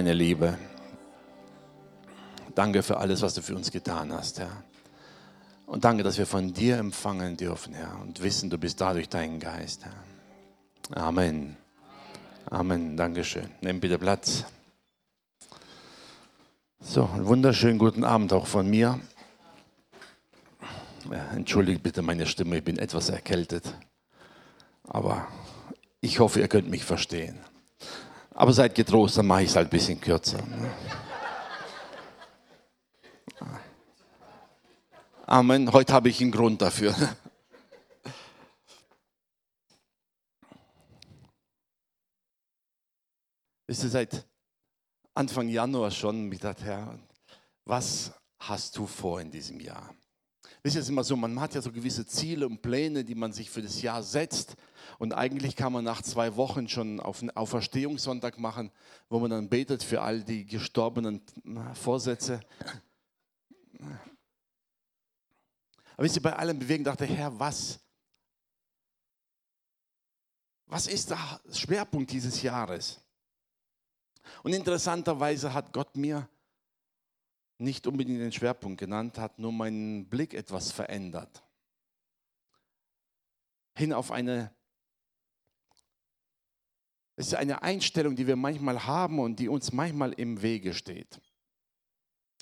deine Liebe. Danke für alles, was du für uns getan hast, Herr. Und danke, dass wir von dir empfangen dürfen, Herr, und wissen, du bist dadurch dein Geist, Herr. Amen. Amen. Dankeschön. Nimm bitte Platz. So, einen wunderschönen guten Abend auch von mir. Entschuldigt bitte meine Stimme, ich bin etwas erkältet. Aber ich hoffe, ihr könnt mich verstehen. Aber seid getrost, dann mache ich es halt ein bisschen kürzer. Ne? Amen. Heute habe ich einen Grund dafür. Wisst ihr, seit Anfang Januar schon mit der Herr, was hast du vor in diesem Jahr? Wisst ihr, es ist immer so, man hat ja so gewisse Ziele und Pläne, die man sich für das Jahr setzt. Und eigentlich kann man nach zwei Wochen schon auf einen Auferstehungssonntag machen, wo man dann betet für all die gestorbenen Vorsätze. Aber wisst ihr, bei allem Bewegen dachte ich, Herr, was, was ist der Schwerpunkt dieses Jahres? Und interessanterweise hat Gott mir nicht unbedingt den Schwerpunkt genannt, hat nur meinen Blick etwas verändert. Hin auf eine, es ist eine Einstellung, die wir manchmal haben und die uns manchmal im Wege steht.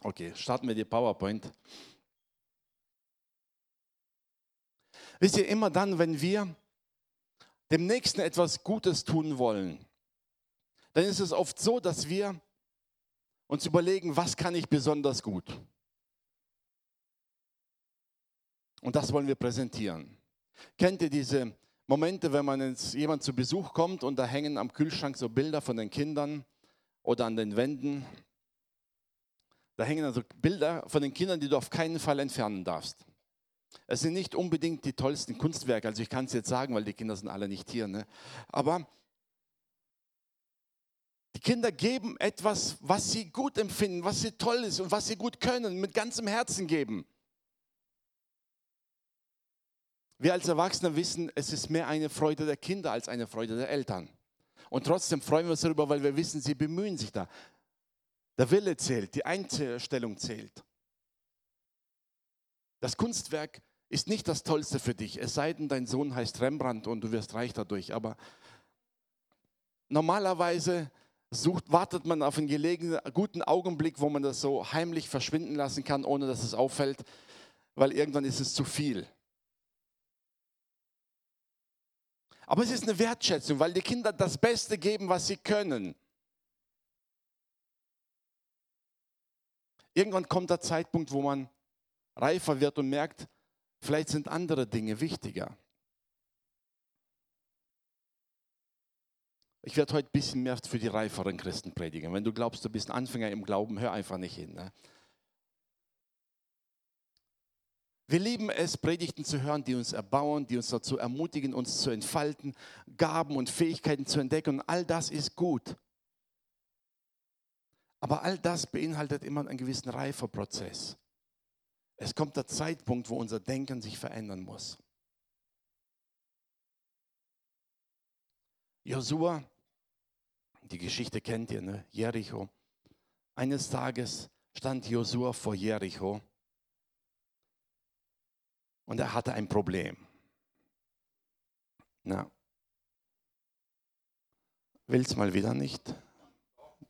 Okay, starten wir die PowerPoint. Wisst ihr, immer dann, wenn wir dem Nächsten etwas Gutes tun wollen, dann ist es oft so, dass wir uns überlegen, was kann ich besonders gut. Und das wollen wir präsentieren. Kennt ihr diese Momente, wenn man jetzt jemand zu Besuch kommt und da hängen am Kühlschrank so Bilder von den Kindern oder an den Wänden? Da hängen also Bilder von den Kindern, die du auf keinen Fall entfernen darfst. Es sind nicht unbedingt die tollsten Kunstwerke, also ich kann es jetzt sagen, weil die Kinder sind alle nicht hier. Ne? Aber die Kinder geben etwas, was sie gut empfinden, was sie toll ist und was sie gut können, mit ganzem Herzen geben. Wir als Erwachsene wissen, es ist mehr eine Freude der Kinder als eine Freude der Eltern. Und trotzdem freuen wir uns darüber, weil wir wissen, sie bemühen sich da. Der Wille zählt, die Einstellung zählt. Das Kunstwerk ist nicht das Tollste für dich, es sei denn, dein Sohn heißt Rembrandt und du wirst reich dadurch. Aber normalerweise sucht, wartet man auf einen gelegenen, guten Augenblick, wo man das so heimlich verschwinden lassen kann, ohne dass es auffällt, weil irgendwann ist es zu viel. Aber es ist eine Wertschätzung, weil die Kinder das Beste geben, was sie können. Irgendwann kommt der Zeitpunkt, wo man reifer wird und merkt, vielleicht sind andere Dinge wichtiger. Ich werde heute ein bisschen mehr für die reiferen Christen predigen. Wenn du glaubst, du bist ein Anfänger im Glauben, hör einfach nicht hin. Ne? Wir lieben es, Predigten zu hören, die uns erbauen, die uns dazu ermutigen, uns zu entfalten, Gaben und Fähigkeiten zu entdecken. Und all das ist gut. Aber all das beinhaltet immer einen gewissen Reifeprozess. Es kommt der Zeitpunkt, wo unser Denken sich verändern muss. Josua, die Geschichte kennt ihr, ne? Jericho. Eines Tages stand Josua vor Jericho und er hatte ein Problem. Na, will's mal wieder nicht?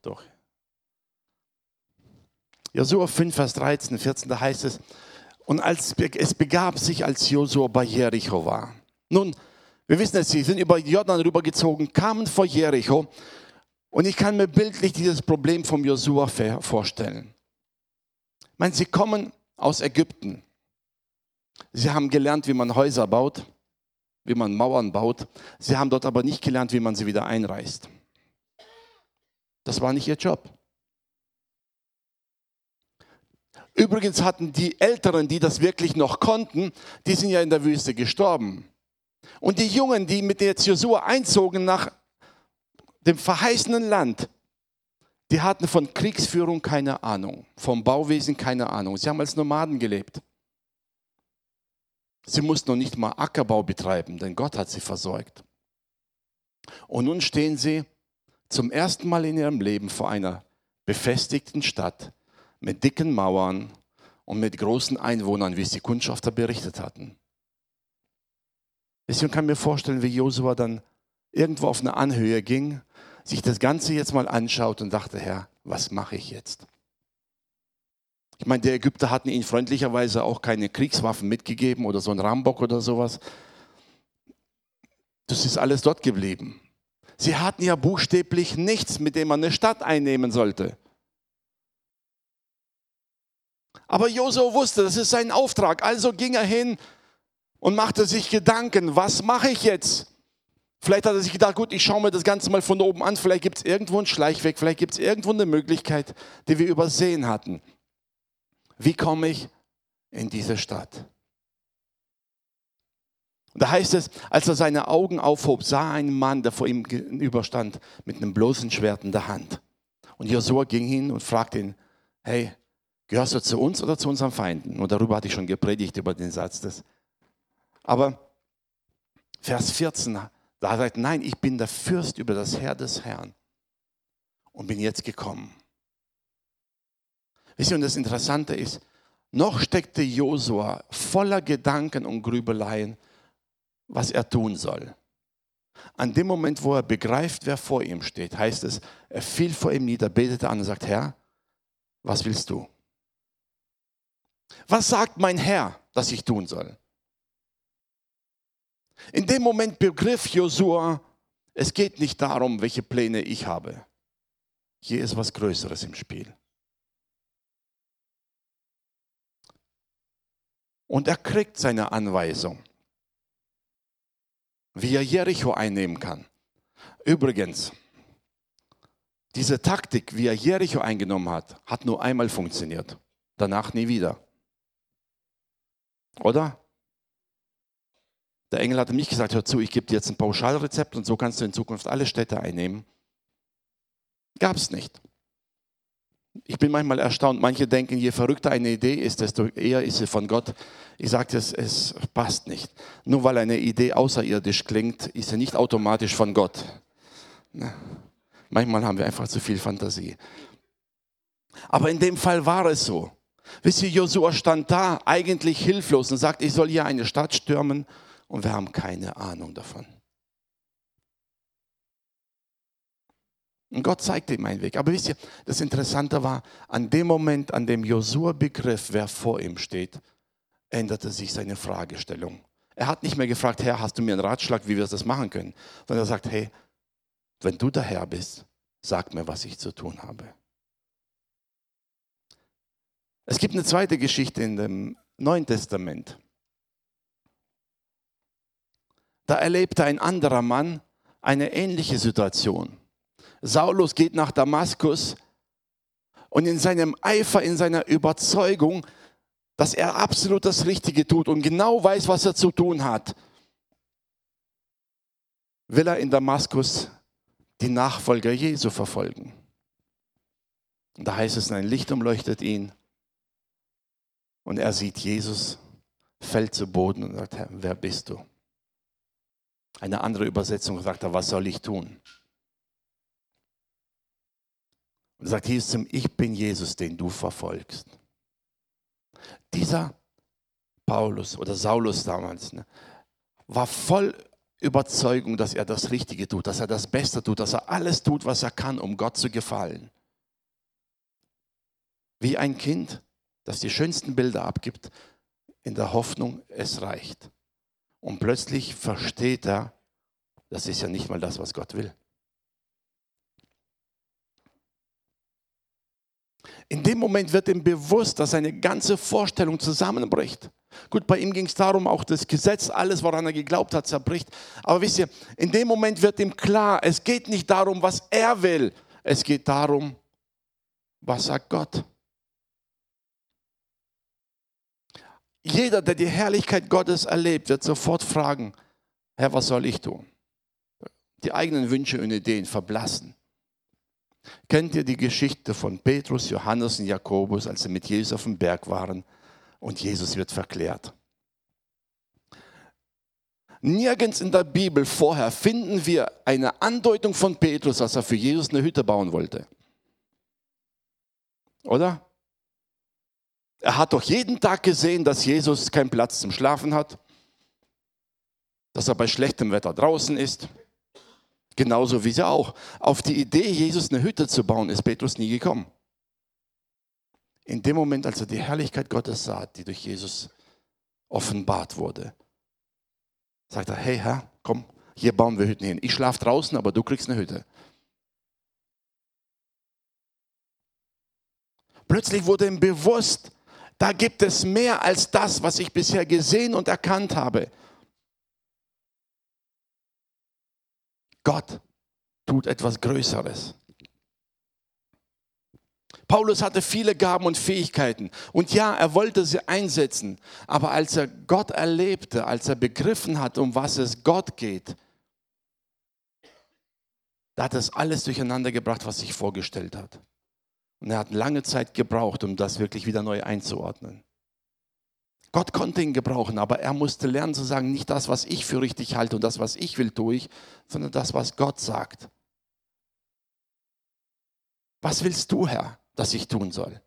Doch. Josua 5, Vers 13, 14, da heißt es, und als es begab sich, als Josua bei Jericho war. Nun, wir wissen es, sie sind über Jordan rübergezogen, kamen vor Jericho und ich kann mir bildlich dieses Problem vom Josua vorstellen. Ich meine, sie kommen aus Ägypten. Sie haben gelernt, wie man Häuser baut, wie man Mauern baut. Sie haben dort aber nicht gelernt, wie man sie wieder einreißt. Das war nicht ihr Job. Übrigens hatten die Älteren, die das wirklich noch konnten, die sind ja in der Wüste gestorben. Und die Jungen, die mit jetzt Josua einzogen nach dem verheißenen Land, die hatten von Kriegsführung keine Ahnung, vom Bauwesen keine Ahnung. Sie haben als Nomaden gelebt. Sie mussten noch nicht mal Ackerbau betreiben, denn Gott hat sie versorgt. Und nun stehen sie zum ersten Mal in ihrem Leben vor einer befestigten Stadt mit dicken Mauern und mit großen Einwohnern, wie es die Kundschafter berichtet hatten. Ich kann mir vorstellen, wie Josua dann irgendwo auf eine Anhöhe ging, sich das Ganze jetzt mal anschaut und dachte, Herr, was mache ich jetzt? Ich meine, die Ägypter hatten ihnen freundlicherweise auch keine Kriegswaffen mitgegeben oder so ein Rambock oder sowas. Das ist alles dort geblieben. Sie hatten ja buchstäblich nichts, mit dem man eine Stadt einnehmen sollte. Aber Josua wusste, das ist sein Auftrag. Also ging er hin und machte sich Gedanken, was mache ich jetzt? Vielleicht hat er sich gedacht, gut, ich schaue mir das Ganze mal von oben an. Vielleicht gibt es irgendwo einen Schleichweg, vielleicht gibt es irgendwo eine Möglichkeit, die wir übersehen hatten. Wie komme ich in diese Stadt? Und da heißt es, als er seine Augen aufhob, sah ein Mann, der vor ihm gegenüberstand, mit einem bloßen Schwert in der Hand. Und Josua ging hin und fragte ihn, hey, gehörst du zu uns oder zu unseren Feinden? Und darüber hatte ich schon gepredigt, über den Satz. Des. Aber Vers 14 da sagt, nein, ich bin der Fürst über das Herr des Herrn und bin jetzt gekommen. Wisst ihr, und das Interessante ist, noch steckte Josua voller Gedanken und Grübeleien, was er tun soll. An dem Moment, wo er begreift, wer vor ihm steht, heißt es, er fiel vor ihm nieder, betete an und sagt, Herr, was willst du? Was sagt mein Herr, dass ich tun soll? In dem Moment begriff Josua, es geht nicht darum, welche Pläne ich habe. Hier ist was Größeres im Spiel. Und er kriegt seine Anweisung, wie er Jericho einnehmen kann. Übrigens, diese Taktik, wie er Jericho eingenommen hat, hat nur einmal funktioniert. Danach nie wieder. Oder? Der Engel hatte mich gesagt, hör zu, ich gebe dir jetzt ein Pauschalrezept und so kannst du in Zukunft alle Städte einnehmen. Gab es nicht. Ich bin manchmal erstaunt. Manche denken, je verrückter eine Idee ist, desto eher ist sie von Gott. Ich sage es, es passt nicht. Nur weil eine Idee außerirdisch klingt, ist sie nicht automatisch von Gott. Ne? Manchmal haben wir einfach zu viel Fantasie. Aber in dem Fall war es so. Wisst ihr, Josua stand da eigentlich hilflos und sagt, ich soll hier eine Stadt stürmen und wir haben keine Ahnung davon. Und Gott zeigte ihm einen Weg. Aber wisst ihr, das Interessante war, an dem Moment, an dem Josua begriff, wer vor ihm steht, änderte sich seine Fragestellung. Er hat nicht mehr gefragt, Herr, hast du mir einen Ratschlag, wie wir das machen können? Sondern er sagt, hey, wenn du der Herr bist, sag mir, was ich zu tun habe. Es gibt eine zweite Geschichte in dem Neuen Testament. Da erlebte ein anderer Mann eine ähnliche Situation. Saulus geht nach Damaskus und in seinem Eifer, in seiner Überzeugung, dass er absolut das Richtige tut und genau weiß, was er zu tun hat, will er in Damaskus die Nachfolger Jesu verfolgen. Und da heißt es, ein Licht umleuchtet ihn und er sieht Jesus, fällt zu Boden und sagt, Herr, wer bist du? Eine andere Übersetzung sagt er, was soll ich tun? Und sagt ist zum Ich bin Jesus, den du verfolgst. Dieser Paulus oder Saulus damals ne, war voll Überzeugung, dass er das Richtige tut, dass er das Beste tut, dass er alles tut, was er kann, um Gott zu gefallen. Wie ein Kind, das die schönsten Bilder abgibt, in der Hoffnung, es reicht. Und plötzlich versteht er, das ist ja nicht mal das, was Gott will. In dem Moment wird ihm bewusst, dass seine ganze Vorstellung zusammenbricht. Gut, bei ihm ging es darum, auch das Gesetz, alles, woran er geglaubt hat, zerbricht. Aber wisst ihr, in dem Moment wird ihm klar, es geht nicht darum, was er will. Es geht darum, was sagt Gott. Jeder, der die Herrlichkeit Gottes erlebt, wird sofort fragen, Herr, was soll ich tun? Die eigenen Wünsche und Ideen verblassen. Kennt ihr die Geschichte von Petrus, Johannes und Jakobus, als sie mit Jesus auf dem Berg waren und Jesus wird verklärt? Nirgends in der Bibel vorher finden wir eine Andeutung von Petrus, dass er für Jesus eine Hütte bauen wollte. Oder? Er hat doch jeden Tag gesehen, dass Jesus keinen Platz zum Schlafen hat, dass er bei schlechtem Wetter draußen ist. Genauso wie sie auch. Auf die Idee, Jesus eine Hütte zu bauen, ist Petrus nie gekommen. In dem Moment, als er die Herrlichkeit Gottes sah, die durch Jesus offenbart wurde, sagt er, hey Herr, komm, hier bauen wir Hütten hin. Ich schlafe draußen, aber du kriegst eine Hütte. Plötzlich wurde ihm bewusst, da gibt es mehr als das, was ich bisher gesehen und erkannt habe. Gott tut etwas Größeres. Paulus hatte viele Gaben und Fähigkeiten. Und ja, er wollte sie einsetzen. Aber als er Gott erlebte, als er begriffen hat, um was es Gott geht, da hat es alles durcheinander gebracht, was sich vorgestellt hat. Und er hat lange Zeit gebraucht, um das wirklich wieder neu einzuordnen. Gott konnte ihn gebrauchen, aber er musste lernen zu sagen, nicht das, was ich für richtig halte und das, was ich will, tue ich, sondern das, was Gott sagt. Was willst du, Herr, dass ich tun soll?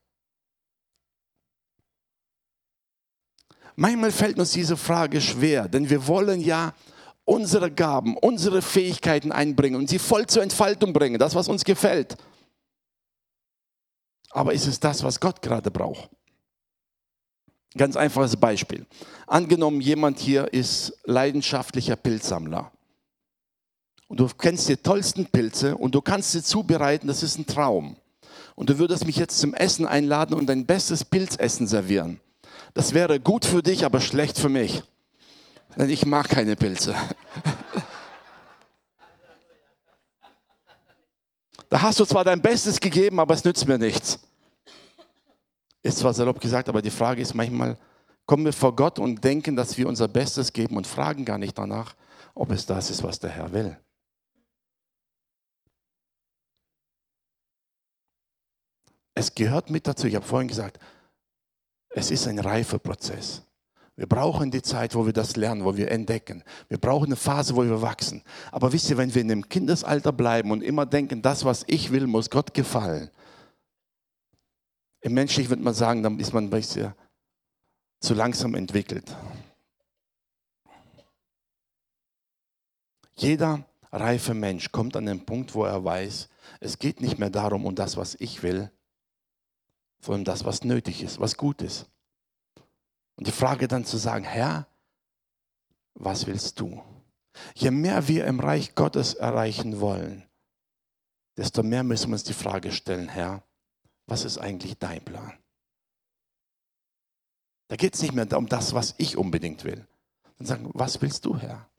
Manchmal fällt uns diese Frage schwer, denn wir wollen ja unsere Gaben, unsere Fähigkeiten einbringen und sie voll zur Entfaltung bringen, das, was uns gefällt. Aber ist es das, was Gott gerade braucht? Ganz einfaches Beispiel. Angenommen, jemand hier ist leidenschaftlicher Pilzsammler. Und du kennst die tollsten Pilze und du kannst sie zubereiten, das ist ein Traum. Und du würdest mich jetzt zum Essen einladen und dein bestes Pilzessen servieren. Das wäre gut für dich, aber schlecht für mich. Denn ich mag keine Pilze. Da hast du zwar dein Bestes gegeben, aber es nützt mir nichts. Ist zwar salopp gesagt, aber die Frage ist manchmal, kommen wir vor Gott und denken, dass wir unser Bestes geben und fragen gar nicht danach, ob es das ist, was der Herr will. Es gehört mit dazu, ich habe vorhin gesagt, es ist ein Reifeprozess. Wir brauchen die Zeit, wo wir das lernen, wo wir entdecken. Wir brauchen eine Phase, wo wir wachsen. Aber wisst ihr, wenn wir in dem Kindesalter bleiben und immer denken, das, was ich will, muss Gott gefallen. Im Menschlichen würde man sagen, dann ist man ein bisschen zu langsam entwickelt. Jeder reife Mensch kommt an den Punkt, wo er weiß, es geht nicht mehr darum, um das, was ich will, sondern das, was nötig ist, was gut ist. Und die Frage dann zu sagen, Herr, was willst du? Je mehr wir im Reich Gottes erreichen wollen, desto mehr müssen wir uns die Frage stellen, Herr, was ist eigentlich dein Plan? Da geht es nicht mehr um das, was ich unbedingt will. Dann sagen, was willst du, Herr?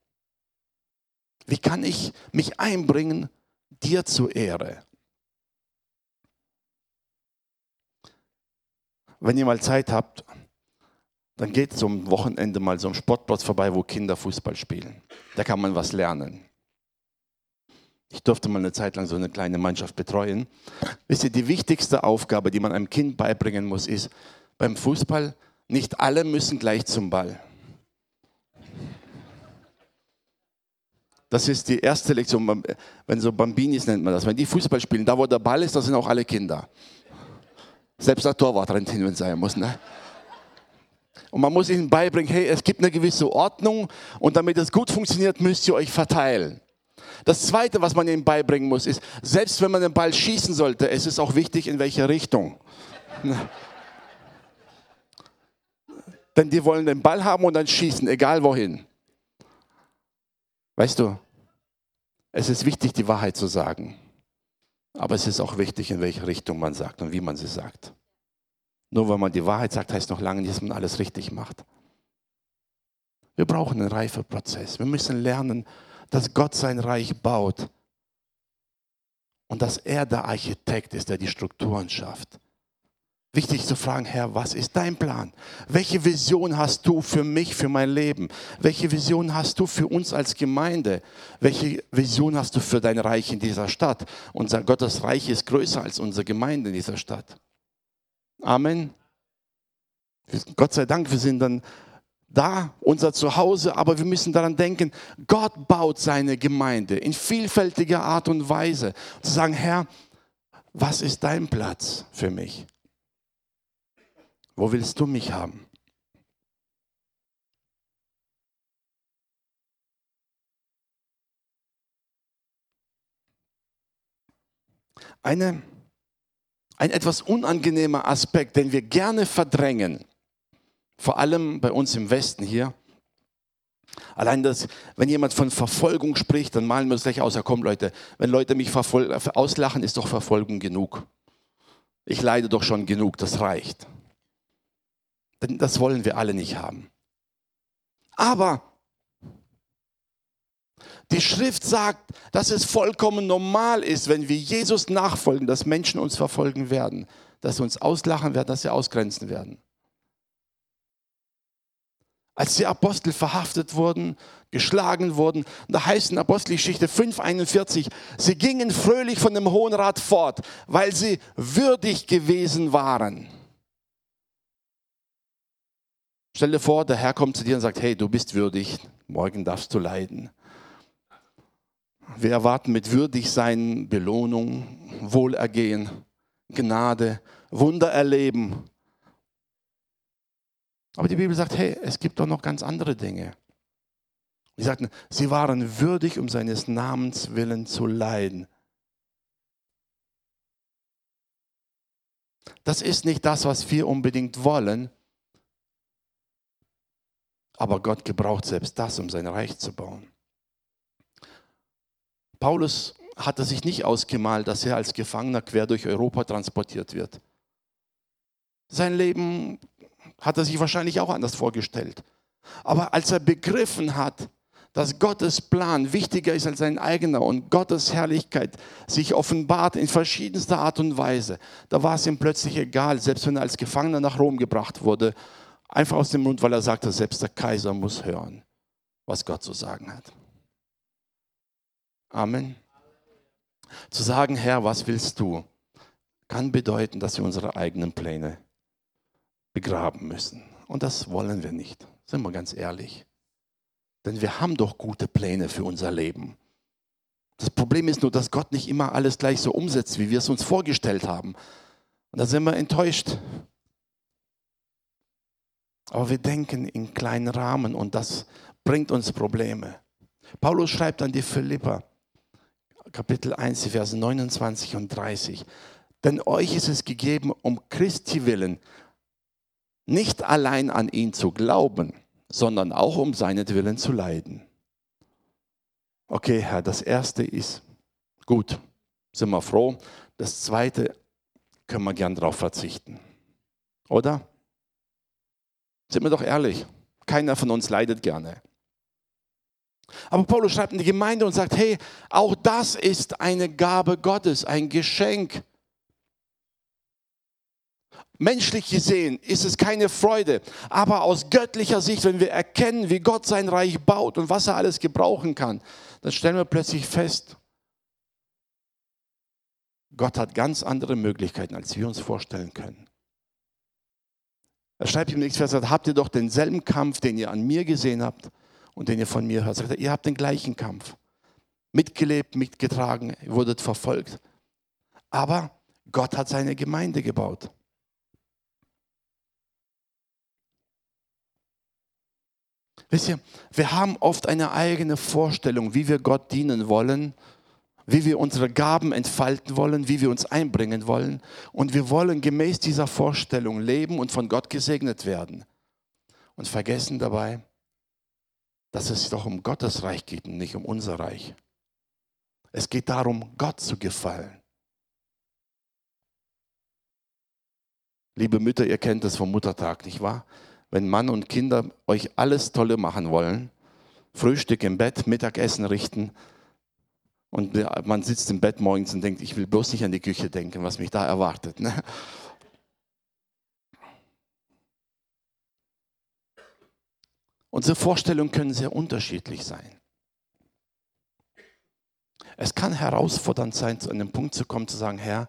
Wie kann ich mich einbringen, dir zur Ehre? Wenn ihr mal Zeit habt, dann geht am Wochenende mal so ein Sportplatz vorbei, wo Kinder Fußball spielen. Da kann man was lernen. Ich durfte mal eine Zeit lang so eine kleine Mannschaft betreuen. Wisst ihr, die wichtigste Aufgabe, die man einem Kind beibringen muss, ist beim Fußball, nicht alle müssen gleich zum Ball. Das ist die erste Lektion, wenn so Bambinis nennt man das. Wenn die Fußball spielen, da wo der Ball ist, da sind auch alle Kinder. Selbst der Torwart rennt hin, wenn es sein muss. Ne? Und man muss ihnen beibringen, hey, es gibt eine gewisse Ordnung und damit es gut funktioniert, müsst ihr euch verteilen. Das Zweite, was man ihnen beibringen muss, ist, selbst wenn man den Ball schießen sollte, es ist auch wichtig, in welche Richtung. Denn die wollen den Ball haben und dann schießen, egal wohin. Weißt du, es ist wichtig, die Wahrheit zu sagen. Aber es ist auch wichtig, in welche Richtung man sagt und wie man sie sagt. Nur weil man die Wahrheit sagt, heißt noch lange nicht, dass man alles richtig macht. Wir brauchen einen Reifeprozess. Wir müssen lernen, dass Gott sein Reich baut und dass er der Architekt ist, der die Strukturen schafft. Wichtig zu fragen, Herr, was ist dein Plan? Welche Vision hast du für mich, für mein Leben? Welche Vision hast du für uns als Gemeinde? Welche Vision hast du für dein Reich in dieser Stadt? Unser Gottes Reich ist größer als unsere Gemeinde in dieser Stadt. Amen. Gott sei Dank, wir sind dann da, unser Zuhause, aber wir müssen daran denken, Gott baut seine Gemeinde in vielfältiger Art und Weise. Zu sagen, Herr, was ist dein Platz für mich? Wo willst du mich haben? Eine, ein etwas unangenehmer Aspekt, den wir gerne verdrängen, vor allem bei uns im Westen hier. Allein das, wenn jemand von Verfolgung spricht, dann malen wir es gleich aus. Ja, komm Leute, wenn Leute mich auslachen, ist doch Verfolgung genug. Ich leide doch schon genug, das reicht. Denn das wollen wir alle nicht haben. Aber die Schrift sagt, dass es vollkommen normal ist, wenn wir Jesus nachfolgen, dass Menschen uns verfolgen werden, dass sie uns auslachen werden, dass sie ausgrenzen werden. Als die Apostel verhaftet wurden, geschlagen wurden, da heißt in Apostelgeschichte 5,41, sie gingen fröhlich von dem Hohen Rat fort, weil sie würdig gewesen waren. Stell dir vor, der Herr kommt zu dir und sagt, hey, du bist würdig, morgen darfst du leiden. Wir erwarten mit würdig sein Belohnung, Wohlergehen, Gnade, Wunder erleben. Aber die Bibel sagt, hey, es gibt doch noch ganz andere Dinge. Sie sagten, sie waren würdig, um seines Namens willen zu leiden. Das ist nicht das, was wir unbedingt wollen, aber Gott gebraucht selbst das, um sein Reich zu bauen. Paulus hatte sich nicht ausgemalt, dass er als Gefangener quer durch Europa transportiert wird. Sein Leben hat er sich wahrscheinlich auch anders vorgestellt. Aber als er begriffen hat, dass Gottes Plan wichtiger ist als sein eigener und Gottes Herrlichkeit sich offenbart in verschiedenster Art und Weise, da war es ihm plötzlich egal, selbst wenn er als Gefangener nach Rom gebracht wurde, einfach aus dem Mund, weil er sagte, selbst der Kaiser muss hören, was Gott zu sagen hat. Amen. Zu sagen, Herr, was willst du, kann bedeuten, dass wir unsere eigenen Pläne begraben müssen. Und das wollen wir nicht, sind wir ganz ehrlich. Denn wir haben doch gute Pläne für unser Leben. Das Problem ist nur, dass Gott nicht immer alles gleich so umsetzt, wie wir es uns vorgestellt haben. Und da sind wir enttäuscht. Aber wir denken in kleinen Rahmen und das bringt uns Probleme. Paulus schreibt an die Philippa, Kapitel 1, Verse 29 und 30. Denn euch ist es gegeben, um Christi willen, nicht allein an ihn zu glauben, sondern auch um seinetwillen zu leiden. Okay, Herr, das erste ist gut, sind wir froh. Das zweite können wir gern darauf verzichten. Oder? Sind wir doch ehrlich, keiner von uns leidet gerne. Aber Paulus schreibt in die Gemeinde und sagt, hey, auch das ist eine Gabe Gottes, ein Geschenk. Menschlich gesehen ist es keine Freude, aber aus göttlicher Sicht, wenn wir erkennen, wie Gott sein Reich baut und was er alles gebrauchen kann, dann stellen wir plötzlich fest, Gott hat ganz andere Möglichkeiten, als wir uns vorstellen können. Er schreibt im nächsten Vers, habt ihr doch denselben Kampf, den ihr an mir gesehen habt, und den ihr von mir hört. Sagt er, ihr habt den gleichen Kampf. Mitgelebt, mitgetragen, ihr wurdet verfolgt. Aber Gott hat seine Gemeinde gebaut. Wisst ihr, wir haben oft eine eigene Vorstellung, wie wir Gott dienen wollen, wie wir unsere Gaben entfalten wollen, wie wir uns einbringen wollen. Und wir wollen gemäß dieser Vorstellung leben und von Gott gesegnet werden. Und vergessen dabei, dass es doch um Gottes Reich geht und nicht um unser Reich. Es geht darum, Gott zu gefallen. Liebe Mütter, ihr kennt es vom Muttertag, nicht wahr? Wenn Mann und Kinder euch alles Tolle machen wollen, Frühstück im Bett, Mittagessen richten und man sitzt im Bett morgens und denkt, ich will bloß nicht an die Küche denken, was mich da erwartet. Ne? Unsere Vorstellungen können sehr unterschiedlich sein. Es kann herausfordernd sein, zu einem Punkt zu kommen, zu sagen, Herr,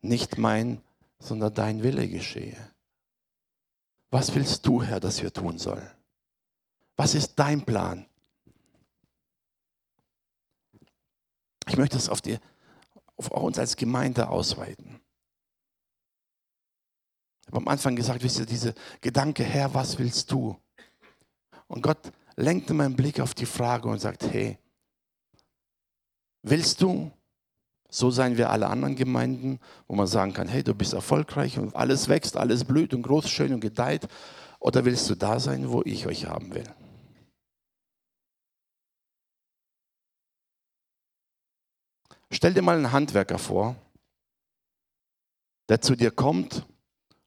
nicht mein, sondern dein Wille geschehe. Was willst du, Herr, dass wir tun sollen? Was ist dein Plan? Ich möchte es auf, die, auf uns als Gemeinde ausweiten. Ich habe am Anfang gesagt, wisst ihr, diese Gedanke, Herr, was willst du? Und Gott lenkte meinen Blick auf die Frage und sagt, hey, willst du so sein wie alle anderen Gemeinden, wo man sagen kann, hey, du bist erfolgreich und alles wächst, alles blüht und groß, schön und gedeiht? Oder willst du da sein, wo ich euch haben will? Stell dir mal einen Handwerker vor, der zu dir kommt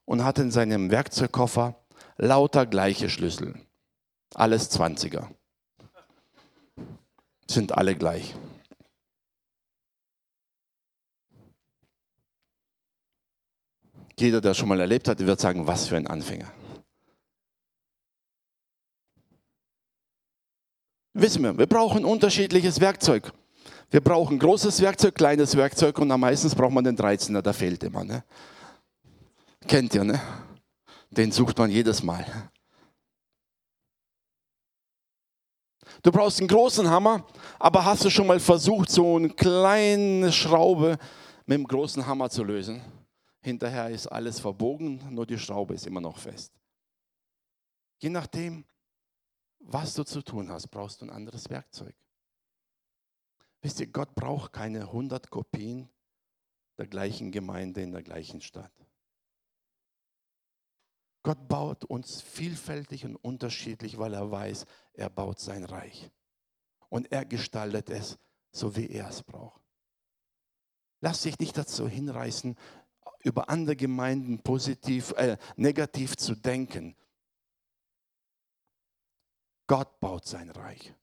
und hat in seinem Werkzeugkoffer lauter gleiche Schlüssel. Alles 20er. Sind alle gleich. Jeder, der schon mal erlebt hat, wird sagen, was für ein Anfänger. Wissen wir, wir brauchen unterschiedliches Werkzeug. Wir brauchen großes Werkzeug, kleines Werkzeug und am meisten braucht man den 13er, der fehlt immer. Ne? Kennt ihr, ne? Den sucht man jedes Mal. Du brauchst einen großen Hammer, aber hast du schon mal versucht, so eine kleine Schraube mit dem großen Hammer zu lösen? Hinterher ist alles verbogen, nur die Schraube ist immer noch fest. Je nachdem, was du zu tun hast, brauchst du ein anderes Werkzeug. Wisst ihr, Gott braucht keine 100 Kopien der gleichen Gemeinde in der gleichen Stadt. Gott baut uns vielfältig und unterschiedlich, weil er weiß, er baut sein Reich. Und er gestaltet es so, wie er es braucht. Lass dich nicht dazu hinreißen, über andere Gemeinden positiv, äh, negativ zu denken. Gott baut sein Reich.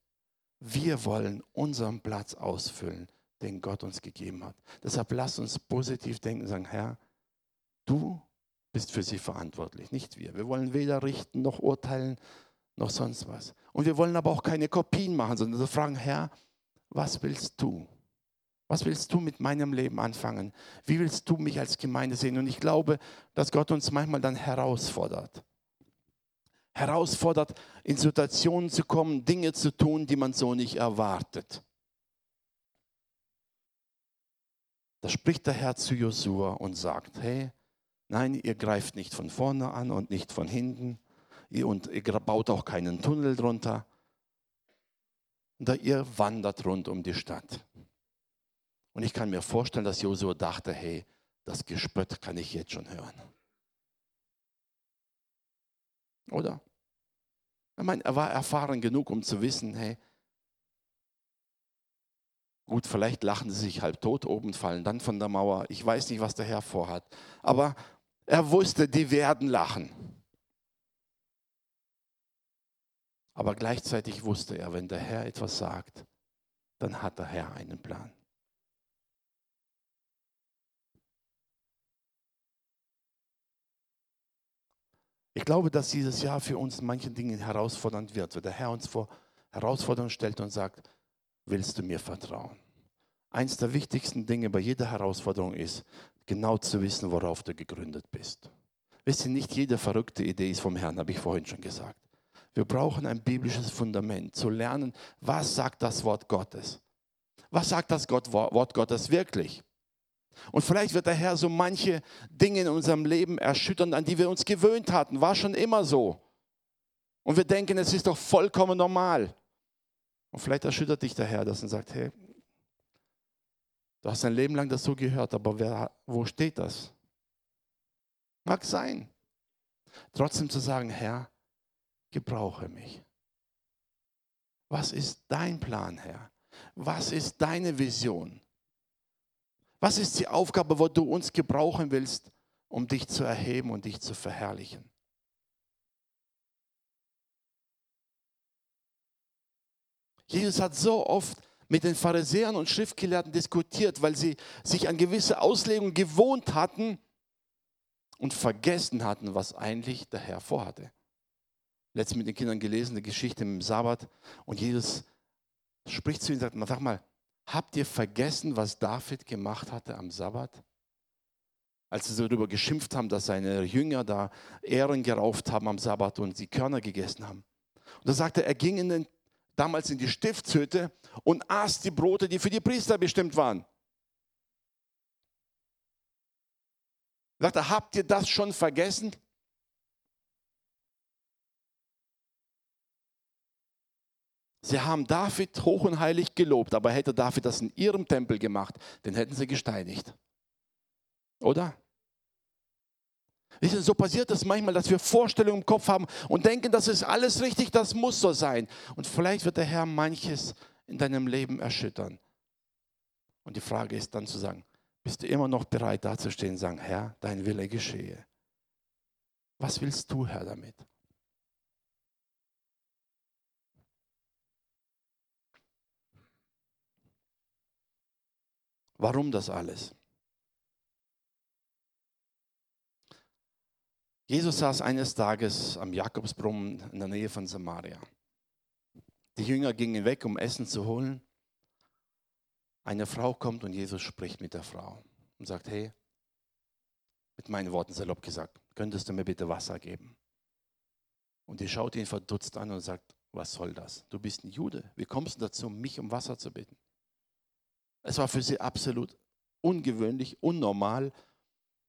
Wir wollen unseren Platz ausfüllen, den Gott uns gegeben hat. Deshalb lass uns positiv denken und sagen, Herr, du bist für sie verantwortlich, nicht wir. Wir wollen weder richten noch urteilen noch sonst was. Und wir wollen aber auch keine Kopien machen, sondern fragen, Herr, was willst du? Was willst du mit meinem Leben anfangen? Wie willst du mich als Gemeinde sehen? Und ich glaube, dass Gott uns manchmal dann herausfordert herausfordert, in Situationen zu kommen, Dinge zu tun, die man so nicht erwartet. Da spricht der Herr zu Josua und sagt, hey, nein, ihr greift nicht von vorne an und nicht von hinten und ihr baut auch keinen Tunnel drunter. Da ihr wandert rund um die Stadt. Und ich kann mir vorstellen, dass Josua dachte, hey, das Gespött kann ich jetzt schon hören. Oder? Ich meine, er war erfahren genug, um zu wissen, hey, gut, vielleicht lachen sie sich halb tot oben, fallen dann von der Mauer. Ich weiß nicht, was der Herr vorhat. Aber er wusste, die werden lachen. Aber gleichzeitig wusste er, wenn der Herr etwas sagt, dann hat der Herr einen Plan. Ich glaube, dass dieses Jahr für uns in manchen Dingen herausfordernd wird, weil der Herr uns vor Herausforderungen stellt und sagt, willst du mir vertrauen? Eins der wichtigsten Dinge bei jeder Herausforderung ist, genau zu wissen, worauf du gegründet bist. Wisst ihr, nicht jede verrückte Idee ist vom Herrn, habe ich vorhin schon gesagt. Wir brauchen ein biblisches Fundament, zu lernen, was sagt das Wort Gottes? Was sagt das Wort Gottes wirklich? Und vielleicht wird der Herr so manche Dinge in unserem Leben erschüttern, an die wir uns gewöhnt hatten. War schon immer so. Und wir denken, es ist doch vollkommen normal. Und vielleicht erschüttert dich der Herr das und sagt, hey, du hast dein Leben lang das so gehört, aber wer, wo steht das? Mag sein. Trotzdem zu sagen, Herr, gebrauche mich. Was ist dein Plan, Herr? Was ist deine Vision? Was ist die Aufgabe, wo du uns gebrauchen willst, um dich zu erheben und dich zu verherrlichen? Jesus hat so oft mit den Pharisäern und Schriftgelehrten diskutiert, weil sie sich an gewisse Auslegungen gewohnt hatten und vergessen hatten, was eigentlich der Herr vorhatte. Letztens mit den Kindern gelesen, eine Geschichte im Sabbat und Jesus spricht zu ihnen und sagt, sag mal, Habt ihr vergessen, was David gemacht hatte am Sabbat? Als sie darüber geschimpft haben, dass seine Jünger da Ehren gerauft haben am Sabbat und sie Körner gegessen haben. Und da sagte er, er ging in den, damals in die Stiftshütte und aß die Brote, die für die Priester bestimmt waren. Er, habt ihr das schon vergessen? Sie haben David hoch und heilig gelobt, aber hätte David das in ihrem Tempel gemacht, den hätten sie gesteinigt. Oder? So passiert es manchmal, dass wir Vorstellungen im Kopf haben und denken, das ist alles richtig, das muss so sein. Und vielleicht wird der Herr manches in deinem Leben erschüttern. Und die Frage ist dann zu sagen, bist du immer noch bereit dazustehen und sagen, Herr, dein Wille geschehe. Was willst du, Herr, damit? Warum das alles? Jesus saß eines Tages am Jakobsbrunnen in der Nähe von Samaria. Die Jünger gingen weg, um Essen zu holen. Eine Frau kommt und Jesus spricht mit der Frau und sagt, hey, mit meinen Worten salopp gesagt, könntest du mir bitte Wasser geben? Und die schaut ihn verdutzt an und sagt, was soll das? Du bist ein Jude. Wie kommst du dazu, mich um Wasser zu bitten? Es war für sie absolut ungewöhnlich, unnormal,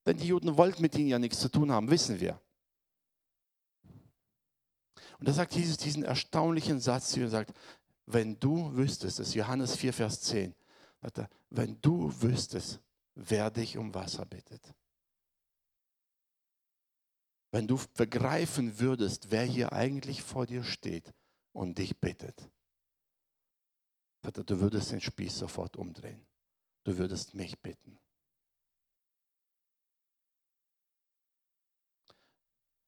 denn die Juden wollten mit ihnen ja nichts zu tun haben, wissen wir. Und da sagt Jesus diesen erstaunlichen Satz zu ihr und sagt, wenn du wüsstest, das ist Johannes 4, Vers 10, er, wenn du wüsstest, wer dich um Wasser bittet. Wenn du begreifen würdest, wer hier eigentlich vor dir steht und dich bittet. Vater, du würdest den Spieß sofort umdrehen. Du würdest mich bitten.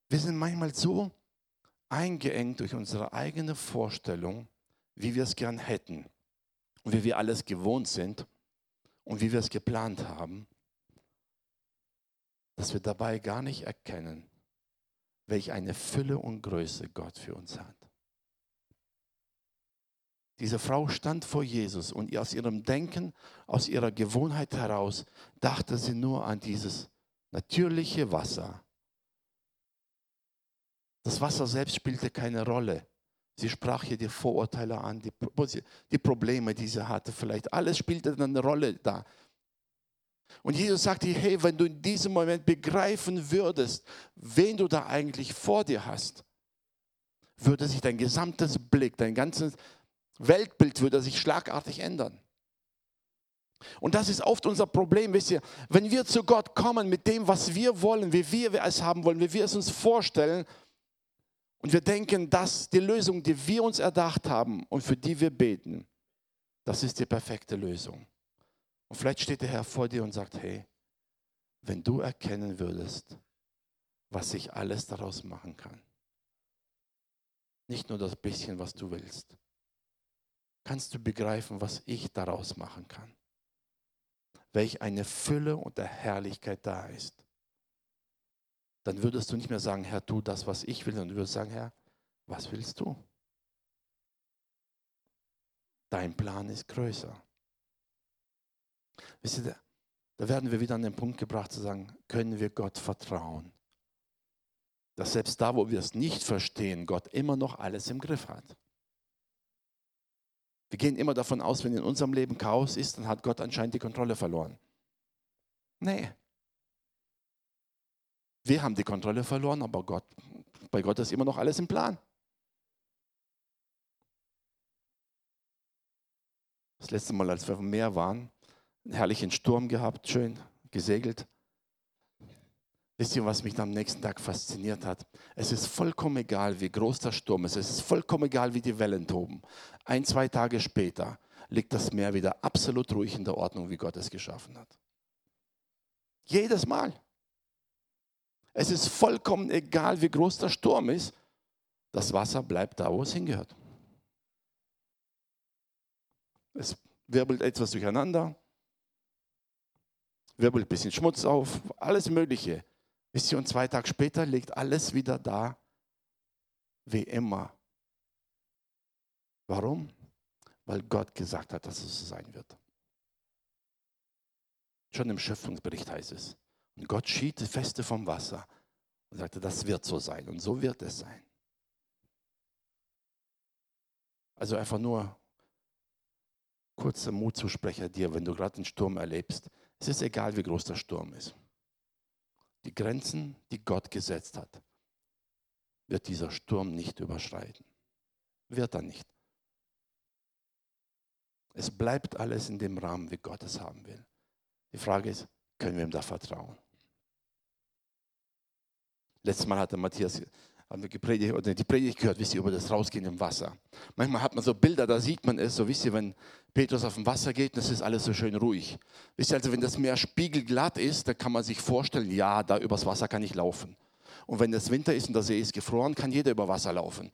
Wir sind manchmal so eingeengt durch unsere eigene Vorstellung, wie wir es gern hätten und wie wir alles gewohnt sind und wie wir es geplant haben, dass wir dabei gar nicht erkennen, welch eine Fülle und Größe Gott für uns hat. Diese Frau stand vor Jesus und aus ihrem Denken, aus ihrer Gewohnheit heraus, dachte sie nur an dieses natürliche Wasser, das Wasser selbst spielte keine Rolle. Sie sprach hier die Vorurteile an, die, die Probleme, die sie hatte vielleicht. Alles spielte eine Rolle da. Und Jesus sagte, hey, wenn du in diesem Moment begreifen würdest, wen du da eigentlich vor dir hast, würde sich dein gesamtes Blick, dein ganzes Weltbild würde sich schlagartig ändern. Und das ist oft unser Problem, wisst ihr, wenn wir zu Gott kommen mit dem, was wir wollen, wie wir es haben wollen, wie wir es uns vorstellen, und wir denken, dass die Lösung, die wir uns erdacht haben und für die wir beten, das ist die perfekte Lösung. Und vielleicht steht der Herr vor dir und sagt, hey, wenn du erkennen würdest, was ich alles daraus machen kann. Nicht nur das bisschen, was du willst. Kannst du begreifen, was ich daraus machen kann? Welch eine Fülle und der Herrlichkeit da ist dann würdest du nicht mehr sagen, Herr, tu das, was ich will, sondern du würdest sagen, Herr, was willst du? Dein Plan ist größer. Wisst ihr, da werden wir wieder an den Punkt gebracht zu sagen, können wir Gott vertrauen? Dass selbst da, wo wir es nicht verstehen, Gott immer noch alles im Griff hat. Wir gehen immer davon aus, wenn in unserem Leben Chaos ist, dann hat Gott anscheinend die Kontrolle verloren. Nee, wir haben die Kontrolle verloren, aber Gott, bei Gott ist immer noch alles im Plan. Das letzte Mal, als wir vom Meer waren, einen herrlichen Sturm gehabt, schön gesegelt. Wisst ihr, was mich am nächsten Tag fasziniert hat? Es ist vollkommen egal, wie groß der Sturm ist. Es ist vollkommen egal, wie die Wellen toben. Ein, zwei Tage später liegt das Meer wieder absolut ruhig in der Ordnung, wie Gott es geschaffen hat. Jedes Mal. Es ist vollkommen egal, wie groß der Sturm ist. Das Wasser bleibt da, wo es hingehört. Es wirbelt etwas durcheinander, wirbelt ein bisschen Schmutz auf, alles Mögliche. Wisst ihr, und zwei Tage später liegt alles wieder da, wie immer. Warum? Weil Gott gesagt hat, dass es so sein wird. Schon im Schöpfungsbericht heißt es. Und Gott schied die Feste vom Wasser und sagte, das wird so sein und so wird es sein. Also einfach nur kurzer Mutzusprecher dir, wenn du gerade einen Sturm erlebst. Es ist egal, wie groß der Sturm ist. Die Grenzen, die Gott gesetzt hat, wird dieser Sturm nicht überschreiten. Wird er nicht. Es bleibt alles in dem Rahmen, wie Gott es haben will. Die Frage ist, können wir ihm da vertrauen? Letztes Mal hatte Matthias haben wir gepredigt, oder die Predigt gehört, wisst ihr, über das Rausgehen im Wasser. Manchmal hat man so Bilder, da sieht man es, so wisst ihr, wenn Petrus auf dem Wasser geht, das ist alles so schön ruhig. Wisst ihr, also wenn das Meer spiegelglatt ist, dann kann man sich vorstellen, ja, da übers Wasser kann ich laufen. Und wenn es Winter ist und der See ist gefroren, kann jeder über Wasser laufen.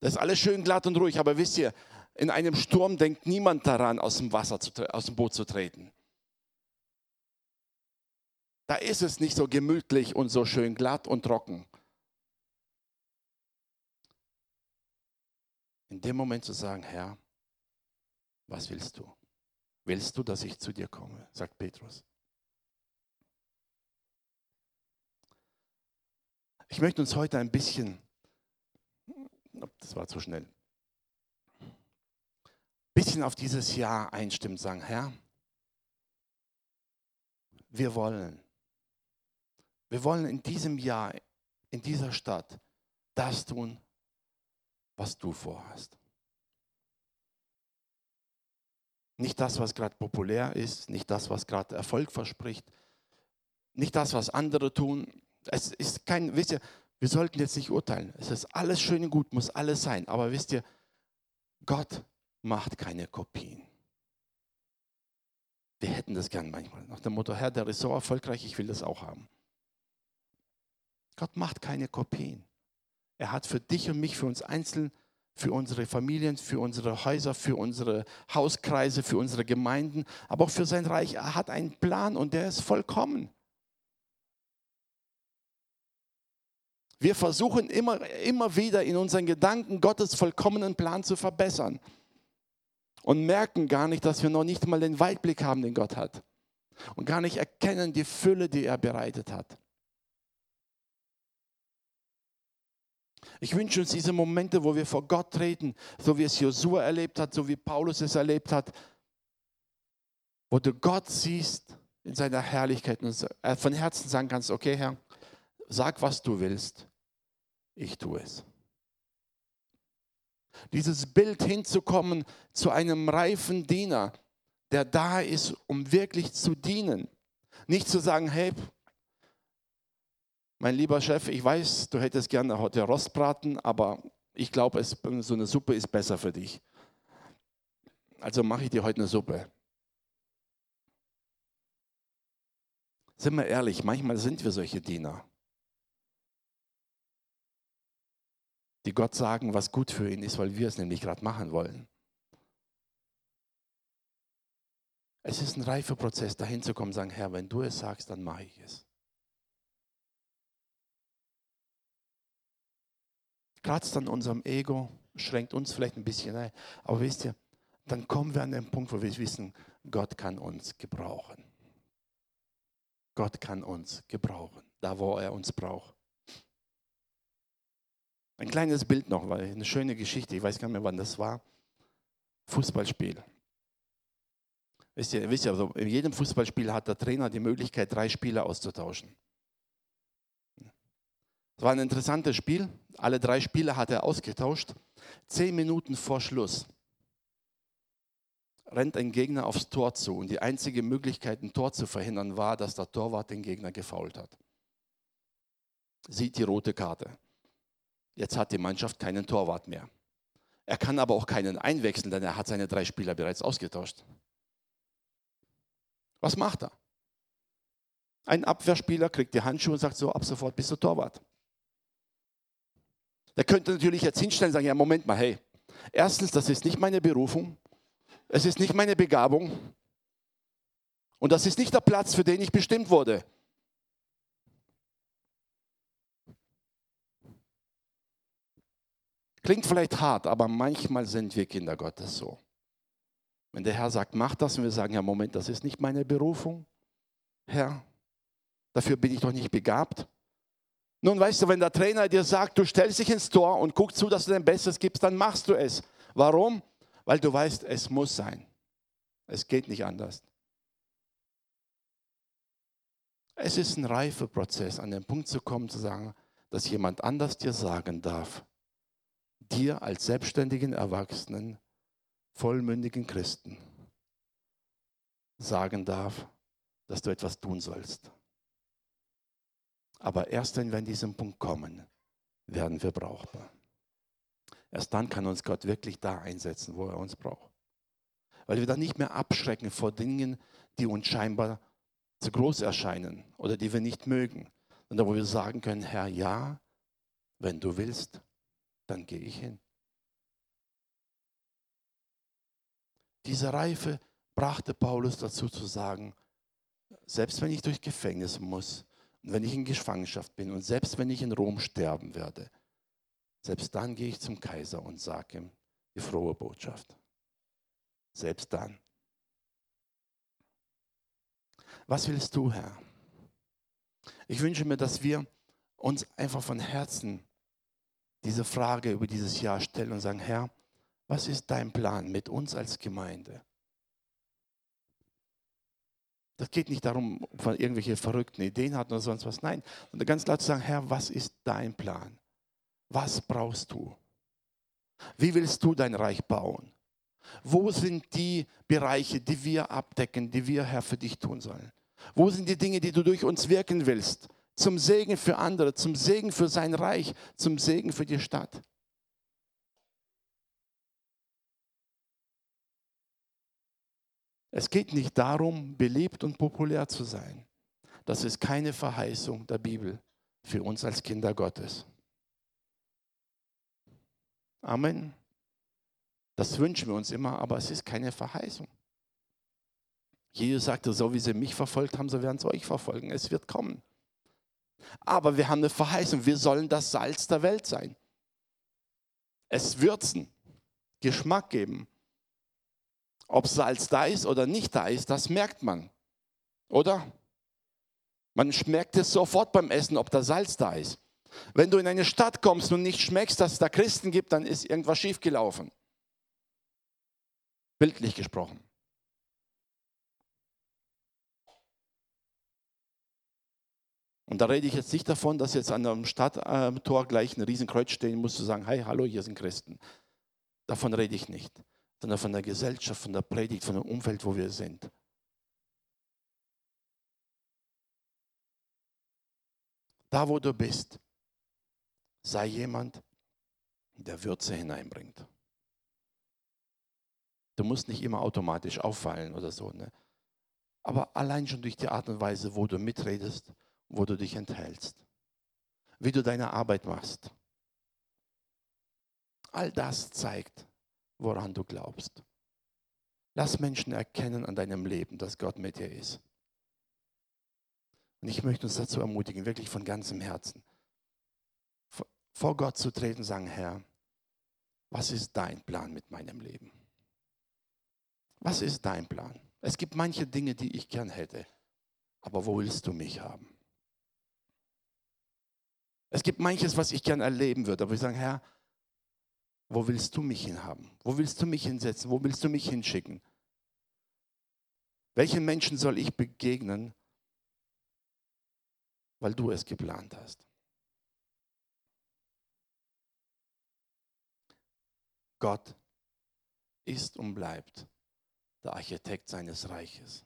Das ist alles schön glatt und ruhig, aber wisst ihr, in einem Sturm denkt niemand daran, aus dem Wasser, zu, aus dem Boot zu treten. Da ist es nicht so gemütlich und so schön glatt und trocken. In dem Moment zu sagen, Herr, was willst du? Willst du, dass ich zu dir komme? sagt Petrus. Ich möchte uns heute ein bisschen, das war zu schnell, ein bisschen auf dieses Jahr einstimmen, sagen, Herr, wir wollen, wir wollen in diesem Jahr, in dieser Stadt das tun, was du vorhast. Nicht das, was gerade populär ist, nicht das, was gerade Erfolg verspricht, nicht das, was andere tun. Es ist kein, wisst ihr, wir sollten jetzt nicht urteilen. Es ist alles schön und gut, muss alles sein. Aber wisst ihr, Gott macht keine Kopien. Wir hätten das gern manchmal. Nach dem Motto, Herr, der ist so erfolgreich, ich will das auch haben. Gott macht keine Kopien. Er hat für dich und mich, für uns einzeln, für unsere Familien, für unsere Häuser, für unsere Hauskreise, für unsere Gemeinden, aber auch für sein Reich. Er hat einen Plan und der ist vollkommen. Wir versuchen immer, immer wieder in unseren Gedanken Gottes vollkommenen Plan zu verbessern und merken gar nicht, dass wir noch nicht mal den Weitblick haben, den Gott hat und gar nicht erkennen die Fülle, die er bereitet hat. Ich wünsche uns diese Momente, wo wir vor Gott treten, so wie es Josua erlebt hat, so wie Paulus es erlebt hat, wo du Gott siehst in seiner Herrlichkeit und äh, von Herzen sagen kannst, okay Herr, sag, was du willst, ich tue es. Dieses Bild hinzukommen zu einem reifen Diener, der da ist, um wirklich zu dienen. Nicht zu sagen, hey, mein lieber Chef, ich weiß, du hättest gerne heute Rostbraten, aber ich glaube, so eine Suppe ist besser für dich. Also mache ich dir heute eine Suppe. Sind wir ehrlich, manchmal sind wir solche Diener, die Gott sagen, was gut für ihn ist, weil wir es nämlich gerade machen wollen. Es ist ein reifer Prozess, dahin zu kommen sagen, Herr, wenn du es sagst, dann mache ich es. Kratzt an unserem Ego, schränkt uns vielleicht ein bisschen ein. Aber wisst ihr, dann kommen wir an den Punkt, wo wir wissen, Gott kann uns gebrauchen. Gott kann uns gebrauchen, da wo er uns braucht. Ein kleines Bild noch, weil eine schöne Geschichte, ich weiß gar nicht mehr, wann das war. Fußballspiel. Wisst ihr, wisst ihr also in jedem Fußballspiel hat der Trainer die Möglichkeit, drei Spieler auszutauschen. Es war ein interessantes Spiel. Alle drei Spieler hat er ausgetauscht. Zehn Minuten vor Schluss rennt ein Gegner aufs Tor zu. Und die einzige Möglichkeit, ein Tor zu verhindern, war, dass der Torwart den Gegner gefault hat. Sieht die rote Karte. Jetzt hat die Mannschaft keinen Torwart mehr. Er kann aber auch keinen einwechseln, denn er hat seine drei Spieler bereits ausgetauscht. Was macht er? Ein Abwehrspieler kriegt die Handschuhe und sagt so, ab sofort bist du Torwart. Der könnte natürlich jetzt hinstellen und sagen, ja, Moment mal, hey, erstens, das ist nicht meine Berufung, es ist nicht meine Begabung und das ist nicht der Platz, für den ich bestimmt wurde. Klingt vielleicht hart, aber manchmal sind wir Kinder Gottes so. Wenn der Herr sagt, mach das und wir sagen, ja, Moment, das ist nicht meine Berufung, Herr, dafür bin ich doch nicht begabt. Nun weißt du, wenn der Trainer dir sagt, du stellst dich ins Tor und guckst zu, dass du dein Bestes gibst, dann machst du es. Warum? Weil du weißt, es muss sein. Es geht nicht anders. Es ist ein reifer Prozess, an den Punkt zu kommen, zu sagen, dass jemand anders dir sagen darf, dir als selbstständigen Erwachsenen, vollmündigen Christen sagen darf, dass du etwas tun sollst. Aber erst wenn wir an diesen Punkt kommen, werden wir brauchbar. Erst dann kann uns Gott wirklich da einsetzen, wo er uns braucht. Weil wir dann nicht mehr abschrecken vor Dingen, die uns scheinbar zu groß erscheinen oder die wir nicht mögen. Da wo wir sagen können, Herr, ja, wenn du willst, dann gehe ich hin. Diese Reife brachte Paulus dazu zu sagen, selbst wenn ich durch Gefängnis muss wenn ich in Gefangenschaft bin und selbst wenn ich in Rom sterben werde, selbst dann gehe ich zum Kaiser und sage ihm die frohe Botschaft. Selbst dann. Was willst du, Herr? Ich wünsche mir, dass wir uns einfach von Herzen diese Frage über dieses Jahr stellen und sagen, Herr, was ist dein Plan mit uns als Gemeinde? Das geht nicht darum, ob man irgendwelche verrückten Ideen hat oder sonst was. Nein, und ganz klar zu sagen, Herr, was ist dein Plan? Was brauchst du? Wie willst du dein Reich bauen? Wo sind die Bereiche, die wir abdecken, die wir, Herr, für dich tun sollen? Wo sind die Dinge, die du durch uns wirken willst? Zum Segen für andere, zum Segen für sein Reich, zum Segen für die Stadt. Es geht nicht darum, beliebt und populär zu sein. Das ist keine Verheißung der Bibel für uns als Kinder Gottes. Amen. Das wünschen wir uns immer, aber es ist keine Verheißung. Jesus sagte, so wie sie mich verfolgt haben, so werden sie euch verfolgen. Es wird kommen. Aber wir haben eine Verheißung, wir sollen das Salz der Welt sein. Es würzen, Geschmack geben. Ob Salz da ist oder nicht da ist, das merkt man. Oder? Man schmeckt es sofort beim Essen, ob da Salz da ist. Wenn du in eine Stadt kommst und nicht schmeckst, dass es da Christen gibt, dann ist irgendwas schiefgelaufen. Bildlich gesprochen. Und da rede ich jetzt nicht davon, dass jetzt an einem Stadttor gleich ein Riesenkreuz stehen muss, zu sagen, hey, hallo, hier sind Christen. Davon rede ich nicht sondern von der Gesellschaft, von der Predigt, von dem Umfeld, wo wir sind. Da, wo du bist, sei jemand, der Würze hineinbringt. Du musst nicht immer automatisch auffallen oder so. Ne? Aber allein schon durch die Art und Weise, wo du mitredest, wo du dich enthältst, wie du deine Arbeit machst. All das zeigt, woran du glaubst. Lass Menschen erkennen an deinem Leben, dass Gott mit dir ist. Und ich möchte uns dazu ermutigen, wirklich von ganzem Herzen, vor Gott zu treten und sagen, Herr, was ist dein Plan mit meinem Leben? Was ist dein Plan? Es gibt manche Dinge, die ich gern hätte, aber wo willst du mich haben? Es gibt manches, was ich gern erleben würde, aber ich sage, Herr, wo willst du mich hinhaben? Wo willst du mich hinsetzen? Wo willst du mich hinschicken? Welchen Menschen soll ich begegnen, weil du es geplant hast? Gott ist und bleibt der Architekt seines Reiches.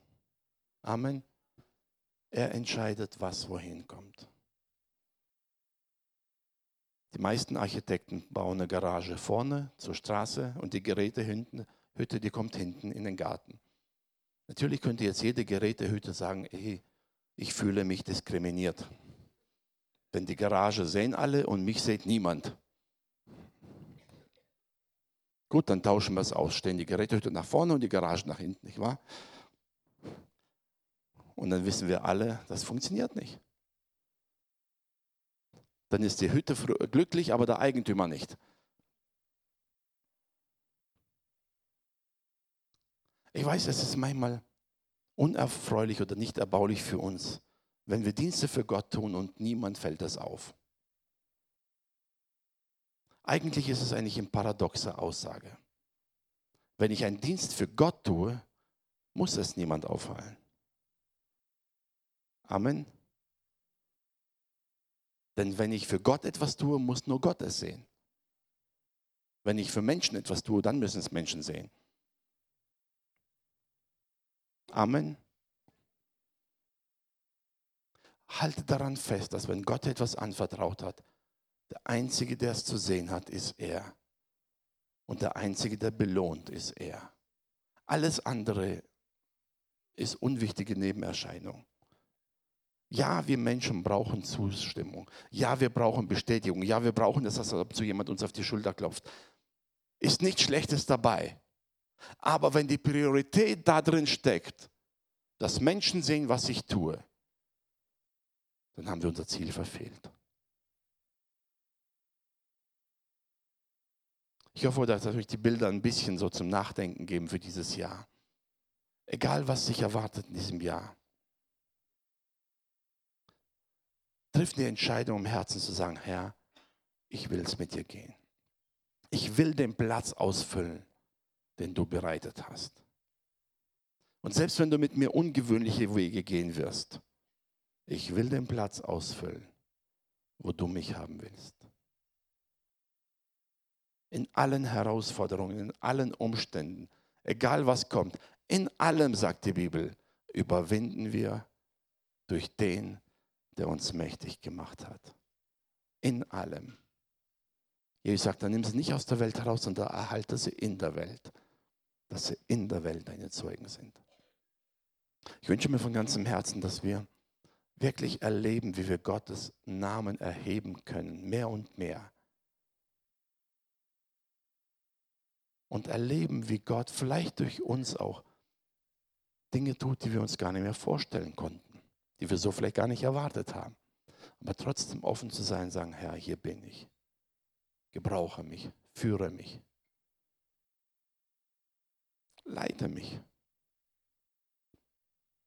Amen. Er entscheidet, was wohin kommt. Die meisten Architekten bauen eine Garage vorne zur Straße und die Gerätehütte, die kommt hinten in den Garten. Natürlich könnte jetzt jede Gerätehütte sagen, hey, ich fühle mich diskriminiert. Denn die Garage sehen alle und mich sieht niemand. Gut, dann tauschen wir es aus. Stehen die Gerätehütte nach vorne und die Garage nach hinten, nicht wahr? Und dann wissen wir alle, das funktioniert nicht dann ist die Hütte glücklich, aber der Eigentümer nicht. Ich weiß, es ist manchmal unerfreulich oder nicht erbaulich für uns, wenn wir Dienste für Gott tun und niemand fällt das auf. Eigentlich ist es eigentlich eine paradoxe Aussage. Wenn ich einen Dienst für Gott tue, muss es niemand auffallen. Amen. Denn wenn ich für Gott etwas tue, muss nur Gott es sehen. Wenn ich für Menschen etwas tue, dann müssen es Menschen sehen. Amen. Halte daran fest, dass wenn Gott etwas anvertraut hat, der Einzige, der es zu sehen hat, ist er. Und der Einzige, der belohnt, ist er. Alles andere ist unwichtige Nebenerscheinung. Ja, wir Menschen brauchen Zustimmung. Ja, wir brauchen Bestätigung. Ja, wir brauchen das, als ob so jemand uns auf die Schulter klopft. Ist nichts Schlechtes dabei. Aber wenn die Priorität darin steckt, dass Menschen sehen, was ich tue, dann haben wir unser Ziel verfehlt. Ich hoffe, dass euch die Bilder ein bisschen so zum Nachdenken geben für dieses Jahr. Egal, was sich erwartet in diesem Jahr. Triff die Entscheidung im Herzen zu sagen, Herr, ich will es mit dir gehen. Ich will den Platz ausfüllen, den du bereitet hast. Und selbst wenn du mit mir ungewöhnliche Wege gehen wirst, ich will den Platz ausfüllen, wo du mich haben willst. In allen Herausforderungen, in allen Umständen, egal was kommt, in allem, sagt die Bibel, überwinden wir durch den, der uns mächtig gemacht hat. In allem. Jesus sagt, dann nimm sie nicht aus der Welt heraus, sondern erhalte sie in der Welt, dass sie in der Welt deine Zeugen sind. Ich wünsche mir von ganzem Herzen, dass wir wirklich erleben, wie wir Gottes Namen erheben können, mehr und mehr. Und erleben, wie Gott vielleicht durch uns auch Dinge tut, die wir uns gar nicht mehr vorstellen konnten, die wir so vielleicht gar nicht erwartet haben. Aber trotzdem offen zu sein, sagen, Herr, hier bin ich. Gebrauche mich, führe mich. Leite mich.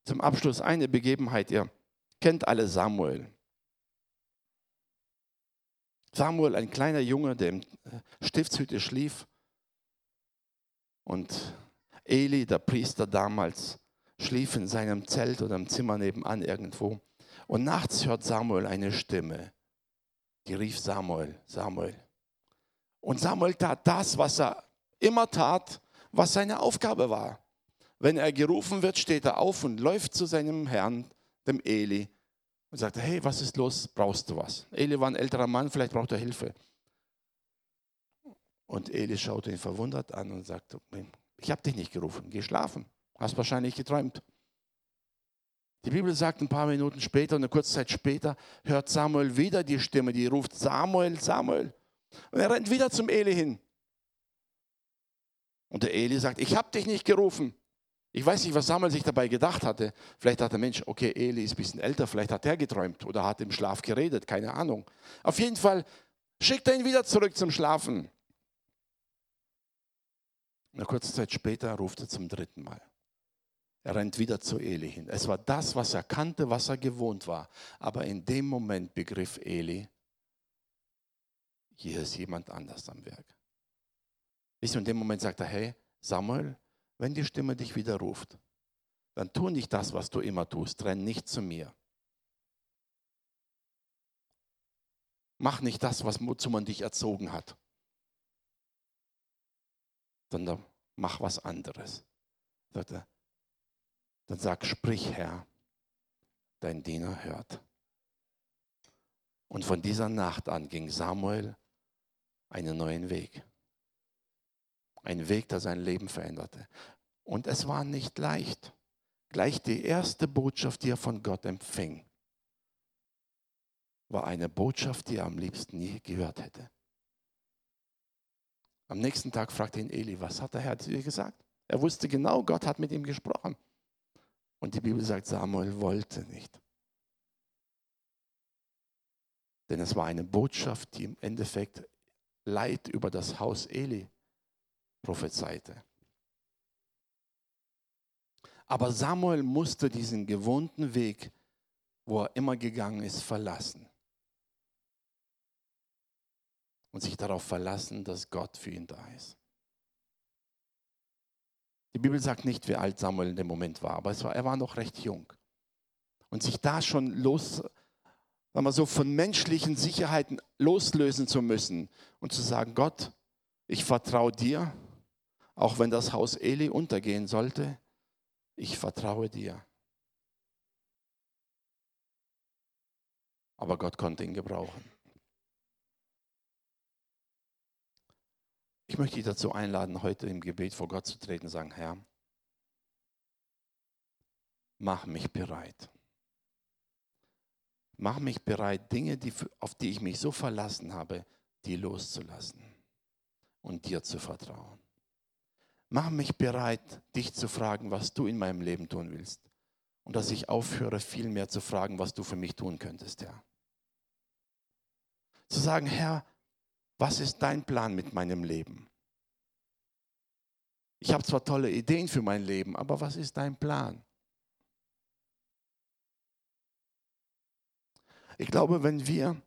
Zum Abschluss eine Begebenheit, ihr kennt alle Samuel. Samuel, ein kleiner Junge, der im äh, Stiftshütte schlief. Und Eli, der Priester damals, schlief in seinem Zelt oder im Zimmer nebenan irgendwo. Und nachts hört Samuel eine Stimme, die rief Samuel, Samuel. Und Samuel tat das, was er immer tat, was seine Aufgabe war. Wenn er gerufen wird, steht er auf und läuft zu seinem Herrn, dem Eli, und sagt, hey, was ist los? Brauchst du was? Eli war ein älterer Mann, vielleicht braucht er Hilfe. Und Eli schaut ihn verwundert an und sagt, ich habe dich nicht gerufen, geh schlafen. Hast wahrscheinlich geträumt. Die Bibel sagt ein paar Minuten später, eine kurze Zeit später, hört Samuel wieder die Stimme, die ruft Samuel, Samuel. Und er rennt wieder zum Eli hin. Und der Eli sagt, ich habe dich nicht gerufen. Ich weiß nicht, was Samuel sich dabei gedacht hatte. Vielleicht hat der Mensch, okay, Eli ist ein bisschen älter, vielleicht hat er geträumt oder hat im Schlaf geredet, keine Ahnung. Auf jeden Fall schickt er ihn wieder zurück zum Schlafen. Eine kurze Zeit später ruft er zum dritten Mal. Er rennt wieder zu Eli hin. Es war das, was er kannte, was er gewohnt war. Aber in dem Moment begriff Eli, hier ist jemand anders am Werk. Wisst in dem Moment sagt er, hey, Samuel, wenn die Stimme dich wieder ruft, dann tu nicht das, was du immer tust. Renn nicht zu mir. Mach nicht das, was wozu man dich erzogen hat, sondern mach was anderes. Sagt er, dann sag, sprich Herr, dein Diener hört. Und von dieser Nacht an ging Samuel einen neuen Weg. Ein Weg, der sein Leben veränderte. Und es war nicht leicht. Gleich die erste Botschaft, die er von Gott empfing, war eine Botschaft, die er am liebsten nie gehört hätte. Am nächsten Tag fragte ihn Eli, was hat der Herr zu dir gesagt? Er wusste genau, Gott hat mit ihm gesprochen. Und die Bibel sagt, Samuel wollte nicht. Denn es war eine Botschaft, die im Endeffekt Leid über das Haus Eli prophezeite. Aber Samuel musste diesen gewohnten Weg, wo er immer gegangen ist, verlassen. Und sich darauf verlassen, dass Gott für ihn da ist. Die Bibel sagt nicht, wie alt Samuel in dem Moment war, aber war, er war noch recht jung. Und sich da schon los, sagen wir so, von menschlichen Sicherheiten loslösen zu müssen und zu sagen, Gott, ich vertraue dir, auch wenn das Haus Eli untergehen sollte, ich vertraue dir. Aber Gott konnte ihn gebrauchen. Ich möchte dich dazu einladen, heute im Gebet vor Gott zu treten und sagen, Herr, mach mich bereit. Mach mich bereit, Dinge, die, auf die ich mich so verlassen habe, die loszulassen und dir zu vertrauen. Mach mich bereit, dich zu fragen, was du in meinem Leben tun willst. Und dass ich aufhöre, viel mehr zu fragen, was du für mich tun könntest, Herr. Zu sagen, Herr, was ist dein Plan mit meinem Leben? Ich habe zwar tolle Ideen für mein Leben, aber was ist dein Plan? Ich glaube, wenn wir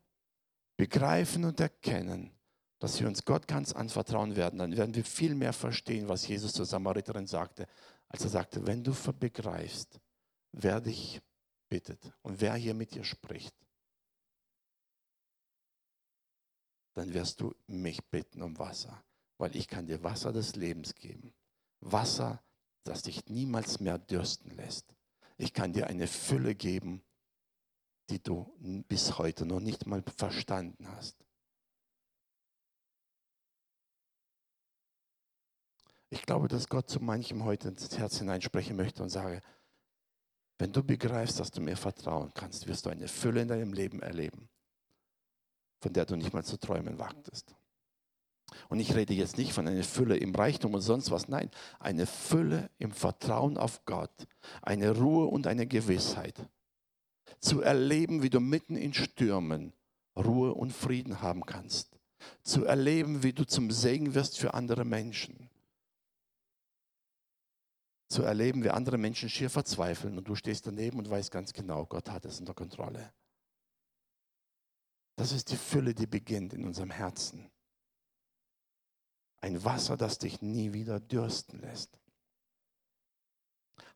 begreifen und erkennen, dass wir uns Gott ganz anvertrauen werden, dann werden wir viel mehr verstehen, was Jesus zur Samariterin sagte, als er sagte, wenn du begreifst, wer dich bittet und wer hier mit dir spricht, dann wirst du mich bitten um Wasser, weil ich kann dir Wasser des Lebens geben. Wasser, das dich niemals mehr dürsten lässt. Ich kann dir eine Fülle geben, die du bis heute noch nicht mal verstanden hast. Ich glaube, dass Gott zu manchem heute ins Herz hineinsprechen möchte und sage, wenn du begreifst, dass du mir vertrauen kannst, wirst du eine Fülle in deinem Leben erleben, von der du nicht mal zu träumen wagtest. Und ich rede jetzt nicht von einer Fülle im Reichtum und sonst was, nein, eine Fülle im Vertrauen auf Gott, eine Ruhe und eine Gewissheit. Zu erleben, wie du mitten in Stürmen Ruhe und Frieden haben kannst. Zu erleben, wie du zum Segen wirst für andere Menschen zu erleben, wie andere Menschen schier verzweifeln und du stehst daneben und weißt ganz genau, Gott hat es unter Kontrolle. Das ist die Fülle, die beginnt in unserem Herzen. Ein Wasser, das dich nie wieder dürsten lässt.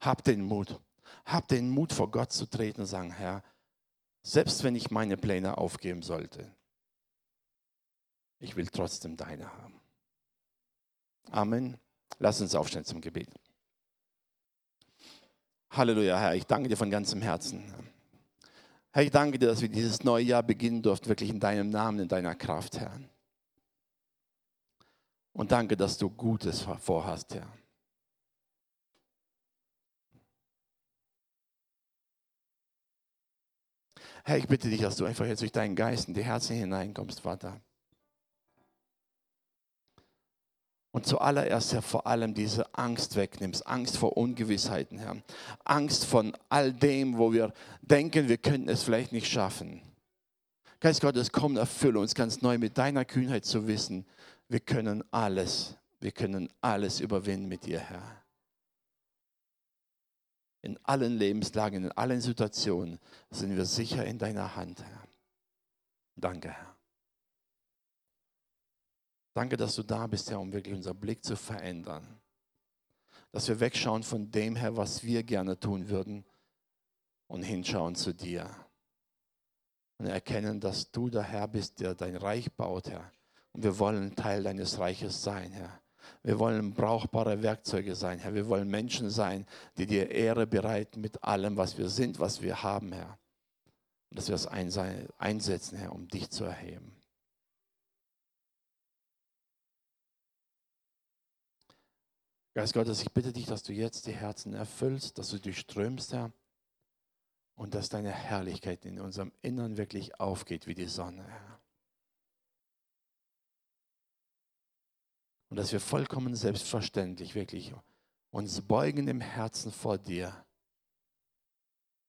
Hab den Mut. Hab den Mut, vor Gott zu treten und sagen, Herr, selbst wenn ich meine Pläne aufgeben sollte, ich will trotzdem deine haben. Amen. Lass uns aufstehen zum Gebet. Halleluja, Herr, ich danke dir von ganzem Herzen. Herr, ich danke dir, dass wir dieses neue Jahr beginnen durften, wirklich in deinem Namen, in deiner Kraft, Herr. Und danke, dass du Gutes vorhast, Herr. Herr, ich bitte dich, dass du einfach jetzt durch deinen Geist in die Herzen hineinkommst, Vater. Und zuallererst, Herr, vor allem diese Angst wegnimmst. Angst vor Ungewissheiten, Herr. Angst von all dem, wo wir denken, wir könnten es vielleicht nicht schaffen. Geist Gottes, komm, erfülle uns ganz neu mit deiner Kühnheit zu wissen, wir können alles, wir können alles überwinden mit dir, Herr. In allen Lebenslagen, in allen Situationen sind wir sicher in deiner Hand, Herr. Danke, Herr. Danke, dass du da bist, Herr, um wirklich unseren Blick zu verändern. Dass wir wegschauen von dem, Herr, was wir gerne tun würden und hinschauen zu dir. Und erkennen, dass du der Herr bist, der dein Reich baut, Herr. Und wir wollen Teil deines Reiches sein, Herr. Wir wollen brauchbare Werkzeuge sein, Herr. Wir wollen Menschen sein, die dir Ehre bereiten mit allem, was wir sind, was wir haben, Herr. Und dass wir es einsetzen, Herr, um dich zu erheben. Geist Gottes, ich bitte dich, dass du jetzt die Herzen erfüllst, dass du durchströmst, Herr, und dass deine Herrlichkeit in unserem Innern wirklich aufgeht wie die Sonne, Herr. Und dass wir vollkommen selbstverständlich wirklich uns beugen im Herzen vor dir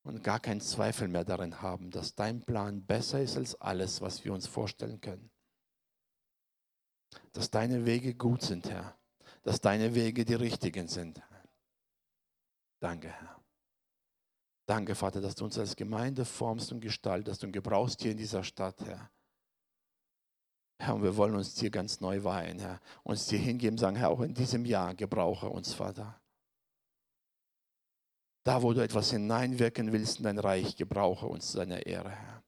und gar keinen Zweifel mehr darin haben, dass dein Plan besser ist als alles, was wir uns vorstellen können. Dass deine Wege gut sind, Herr dass deine Wege die richtigen sind. Danke, Herr. Danke, Vater, dass du uns als Gemeinde formst und gestaltest und gebrauchst hier in dieser Stadt, Herr. Herr, und wir wollen uns dir ganz neu weihen, Herr. Uns dir hingeben, sagen, Herr, auch in diesem Jahr gebrauche uns, Vater. Da, wo du etwas hineinwirken willst in dein Reich, gebrauche uns zu deiner Ehre, Herr.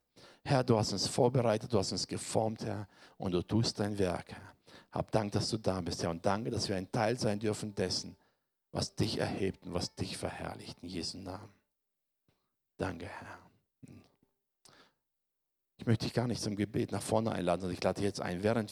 Herr, du hast uns vorbereitet, du hast uns geformt, Herr, und du tust dein Werk, Herr. Hab Dank, dass du da bist, Herr, und danke, dass wir ein Teil sein dürfen dessen, was dich erhebt und was dich verherrlicht. In Jesu Namen. Danke, Herr. Ich möchte dich gar nicht zum Gebet nach vorne einladen, sondern ich lade dich jetzt ein, während